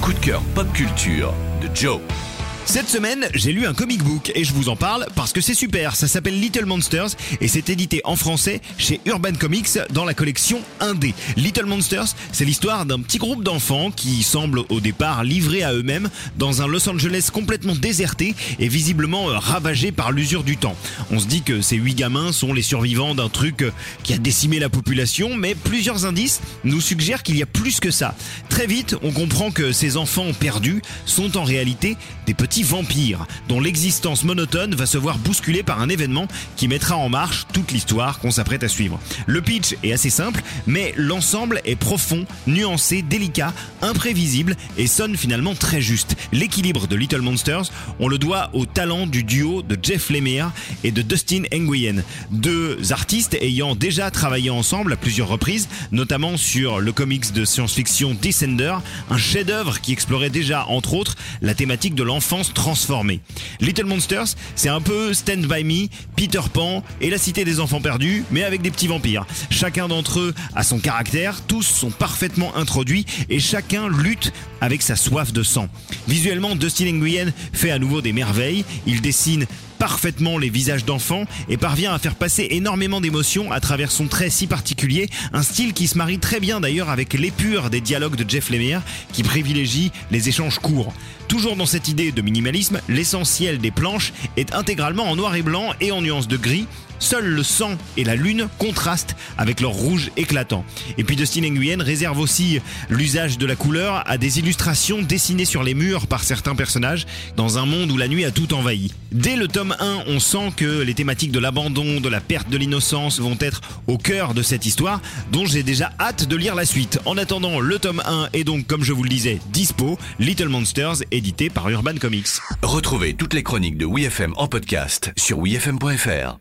coup de cœur pop culture de Joe. Cette semaine, j'ai lu un comic book et je vous en parle parce que c'est super. Ça s'appelle Little Monsters et c'est édité en français chez Urban Comics dans la collection Indé. Little Monsters, c'est l'histoire d'un petit groupe d'enfants qui semblent au départ livrés à eux-mêmes dans un Los Angeles complètement déserté et visiblement euh, ravagé par l'usure du temps. On se dit que ces huit gamins sont les survivants d'un truc euh, qui a décimé la population, mais plusieurs indices nous suggèrent qu'il y a plus que ça. Très vite, on comprend que ces enfants perdus sont en réalité des petits vampires, dont l'existence monotone va se voir bousculée par un événement qui mettra en marche toute l'histoire qu'on s'apprête à suivre. Le pitch est assez simple, mais l'ensemble est profond, nuancé, délicat, imprévisible et sonne finalement très juste. L'équilibre de Little Monsters, on le doit au talent du duo de Jeff Lemire et de Dustin Nguyen, deux artistes ayant déjà travaillé ensemble à plusieurs reprises, notamment sur le comics de science-fiction Descender, un chef-d'œuvre qui explorait déjà entre autres la thématique de l'enfance transformée. Little Monsters, c'est un peu Stand By Me, Peter Pan et la Cité des Enfants Perdus, mais avec des petits vampires. Chacun d'entre eux a son caractère, tous sont parfaitement introduits et chacun lutte avec sa soif de sang. Visuellement, Dustin Nguyen fait à nouveau des merveilles. Il dessine parfaitement les visages d'enfants et parvient à faire passer énormément d'émotions à travers son trait si particulier, un style qui se marie très bien d'ailleurs avec l'épure des dialogues de Jeff Lemire qui privilégie les échanges courts. Toujours dans cette idée de minimalisme, l'essentiel des planches est intégralement en noir et blanc et en nuances de gris, Seul le sang et la lune contrastent avec leur rouge éclatant. Et puis Dustin Nguyen réserve aussi l'usage de la couleur à des illustrations dessinées sur les murs par certains personnages dans un monde où la nuit a tout envahi. Dès le tome 1, on sent que les thématiques de l'abandon, de la perte de l'innocence vont être au cœur de cette histoire dont j'ai déjà hâte de lire la suite. En attendant, le tome 1 est donc, comme je vous le disais, dispo, Little Monsters, édité par Urban Comics. Retrouvez toutes les chroniques de WeFM en podcast sur wefm.fr.